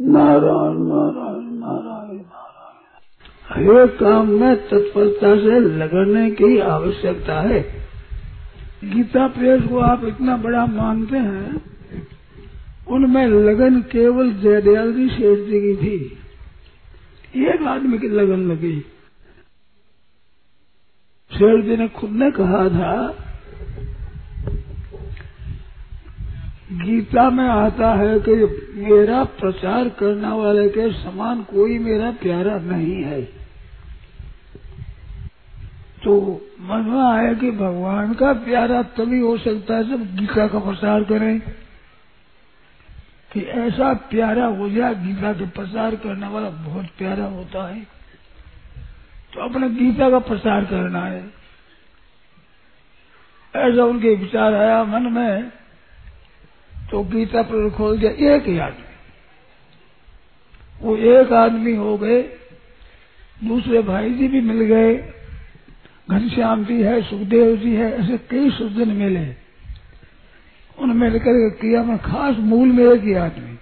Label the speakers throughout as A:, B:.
A: नारायण नारायण नारायण नारायण। हर काम में तत्परता से लगने की आवश्यकता है। गीता प्रेस को आप इतना बड़ा मानते हैं, उनमें लगन केवल जयदयाल जी शेष जी की थी। एक आदमी की लगन लगी। शेर जी ने खुद ने कहा था गीता में आता है कि मेरा प्रचार करने वाले के समान कोई मेरा प्यारा नहीं है। तो मन में आया कि भगवान का प्यारा तभी हो सकता है जब गीता का प्रचार करें। कि ऐसा प्यारा हो जाए, गीता के प्रचार करने वाला बहुत प्यारा होता है। तो अपने गीता का प्रचार करना है। ऐसा उनके विचार आया मन में। तो गीता पर खोल दिया, एक ही आदमी वो एक आदमी हो गए, दूसरे भाई जी भी मिल गए। घनश्याम जी है, सुखदेव जी है, ऐसे कई सुजन मिले। उनमें लेकर किया मैं खास मूल में एक ही आदमी।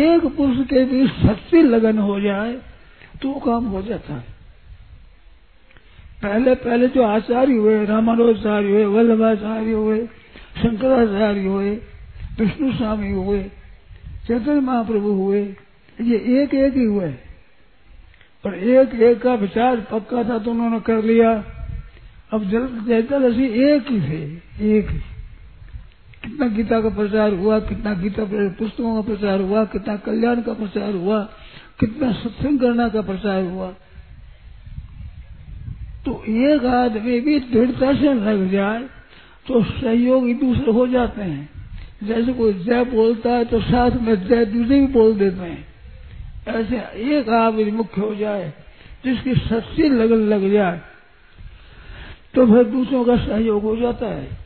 A: एक पुरुष के भी सच्ची लगन हो जाए तो काम हो जाता है। पहले पहले जो आचार्य हुए, रामानुजाचार्य हुए, वल्लभाचार्य हुए, शंकराचार्य हुए विष्णु स्वामी हुए, चैतन्य महाप्रभु हुए, ये एक एक ही हुए। और एक एक का विचार पक्का था तो उन्होंने कर लिया। अब जल जयदर्शी एक ही थे, एक ही। कितना गीता का प्रचार हुआ, कितना गीता पुस्तकों का प्रचार हुआ, कितना कल्याण का प्रचार हुआ, कितना सत्संग करना का प्रचार हुआ। तो एक आदमी भी दृढ़ता से लग जाए तो सहयोगी दूसरे हो जाते हैं। जैसे कोई जय बोलता है तो साथ में जय दूसरे भी बोल देते हैं। ऐसे एक आदमी मुख्य हो जाए, जिसकी सच्ची लगन लग जाए तो फिर दूसरों का सहयोग हो जाता है।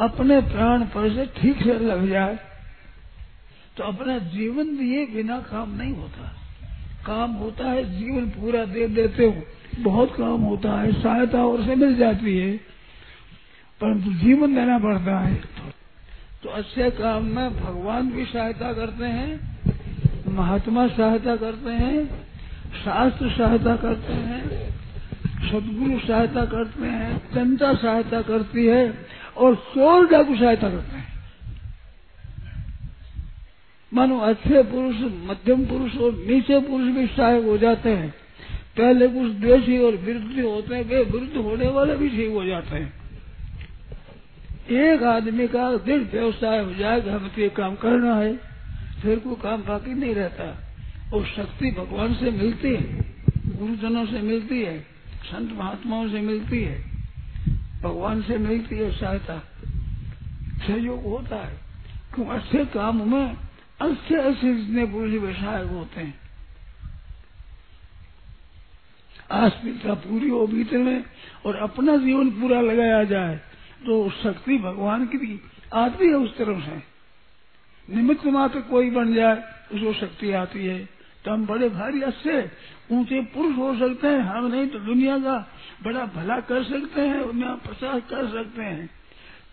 A: अपने प्राण पर से ठीक से लग जाए तो अपना जीवन दिए बिना काम नहीं होता। काम होता है, जीवन पूरा दे देते हो। बहुत काम होता है, सहायता और से मिल जाती है। परंतु जीवन देना पड़ता है तो अच्छे काम में भगवान भी सहायता करते हैं, महात्मा सहायता करते हैं, शास्त्र सहायता करते हैं, सदगुरु सहायता करते हैं, जनता सहायता करती है और चोर डाकू सहायता करते हैं। मानो अच्छे पुरुष, मध्यम पुरुष और नीचे पुरुष भी सहायक हो जाते हैं। पहले कुछ द्वेषी और विरुद्ध होते हैं, वे विरुद्ध होने वाले भी ठीक हो जाते हैं। एक आदमी का दिल व्यवसाय हो जाएगा हमें तो ये काम करना है। फिर कोई काम बाकी नहीं रहता। और शक्ति भगवान से मिलती है, गुरुजनों से मिलती है, संत महात्माओं से मिलती है, भगवान से मिलती है सहायता। सहयोग होता है। क्यों? अच्छे काम में अच्छे अच्छे जितने पुरुष सहायक होते हैं। आस्मिकता पूरी हो भीतर में और अपना जीवन पूरा लगाया जाए। तो शक्ति भगवान की भी आती है उस तरफ़ से। निमित्त मात्र कोई बन जाए उसको शक्ति आती है। तो हम बड़े भारी अच्छे ऊँचे पुरुष हो सकते हैं, हम नहीं तो दुनिया का बड़ा भला कर सकते हैं उनमें प्रसार कर सकते हैं।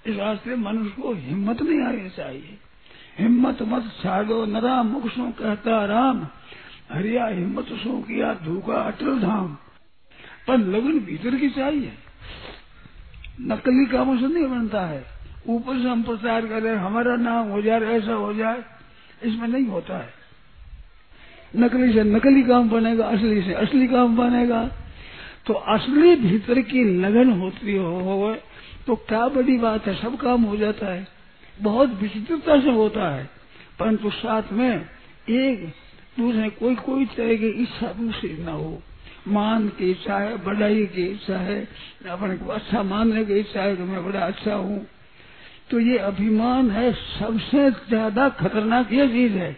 A: इस वास्ते मनुष्य को हिम्मत नहीं आनी चाहिए। हिम्मत मत छाड़ो नरा मुख सो कहता राम, हरिया हिम्मत सो किया धूका अटल धाम। पर लगन भीतर की चाहिए। नकली कामों से नहीं बनता है। ऊपर से हम प्रचार करें हमारा नाम हो जाए ऐसा हो जाए इसमें नहीं होता है। नकली से नकली काम बनेगा असली से असली काम बनेगा। तो असली भीतर की लगन होती हो, हो तो क्या बड़ी बात है सब काम हो जाता है। बहुत विचित्रता से होता है। परंतु साथ में एक दूसरे कोई कोई तरह की इच्छा दूसरी न हो। मान की इच्छा है बड़ाई की इच्छा है अपने को अच्छा मानने की इच्छा है कि मैं बड़ा अच्छा हूँ। तो ये अभिमान है, सबसे ज़्यादा खतरनाक ये चीज़ है।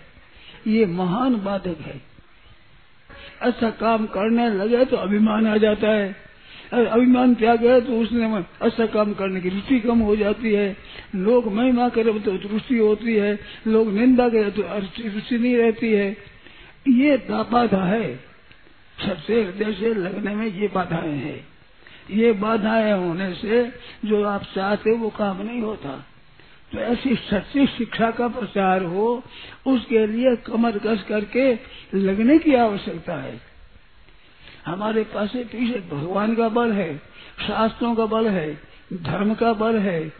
A: ये महान बाधक है। अच्छा काम करने लगे तो अभिमान आ जाता है। अभिमान त्याग है तो उसने अच्छा काम करने की रुचि कम हो जाती है। लोग महिमा करे तो रुचि होती है। लोग निंदा करे तो रुचि नहीं रहती है। ये बाधा है। सबसे हृदय से लगने में ये बाधाएँ हैं। ये बाधाएँ होने से जो आप चाहते वो काम नहीं होता। तो ऐसी सच्ची शिक्षा का प्रचार हो, उसके लिए कमर कस करके लगने की आवश्यकता है। हमारे पास पीछे भगवान का बल है, शास्त्रों का बल है, धर्म का बल है,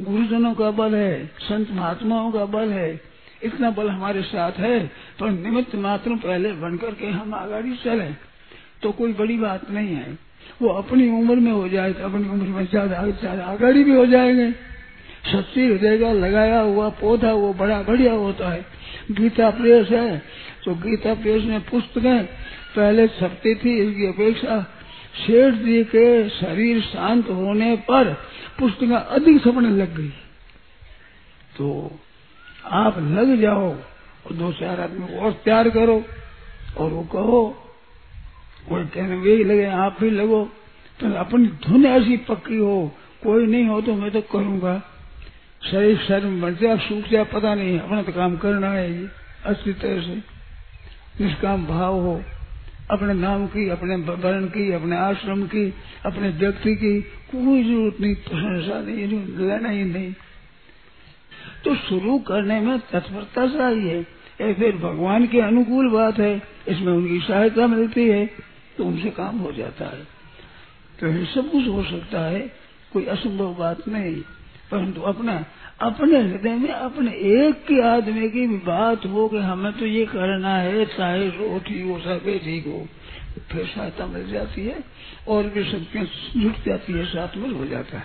A: गुरुजनों का बल है, संत महात्माओं का बल है इतना बल हमारे साथ है पर निमित्त मात्र पहले बनकर के हम आगाड़ी चले। तो कोई बड़ी बात नहीं है। वो अपनी उम्र में हो जाए तो अपनी उम्र में ज़्यादा ज़्यादा आगाड़ी भी हो जाएँगे। सच्ची हृदय लगाया हुआ पौधा वो बड़ा बढ़िया होता है। गीता प्रेस है। तो गीता प्रेस में पुस्तकें पहले छपती थी इसकी अपेक्षा। शेठ जी के शरीर शांत होने पर पुस्तकें अधिक छपने लग गई। तो आप लग जाओ, और दो चार आदमी और तैयार करो, और वो कहो, कोई कहने यही लगे, आप भी लगो। तो अपनी धुन ऐसी पक्की हो, कोई नहीं हो तो मैं तो करूँगा। शरीर शरीर मर जाए सूख जाए, पता नहीं, अपना तो काम करना है ये, अच्छी तरह से। निष्काम भाव हो, अपने नाम की, अपने वर्ण की, अपने आश्रम की, अपने व्यक्ति की, कोई ज़रूरत नहीं, प्रशंसा नहीं, लेना ही नहीं। तो शुरू करने में तत्परता चाहिए। ये फिर भगवान के अनुकूल बात है। इसमें उनकी सहायता मिलती है तो उनसे काम हो जाता है। तो ये सब कुछ हो सकता है, कोई असंभव बात नहीं। परंतु अपना, अपने हृदय में अपने एक के आदमी की भी बात हो कि हमें तो ये करना है, चाहे रोटी हो सके ठीक हो, फिर सहायता मिल जाती है और भी शक्तियाँ जुट जाती है, साथ में हो जाता है।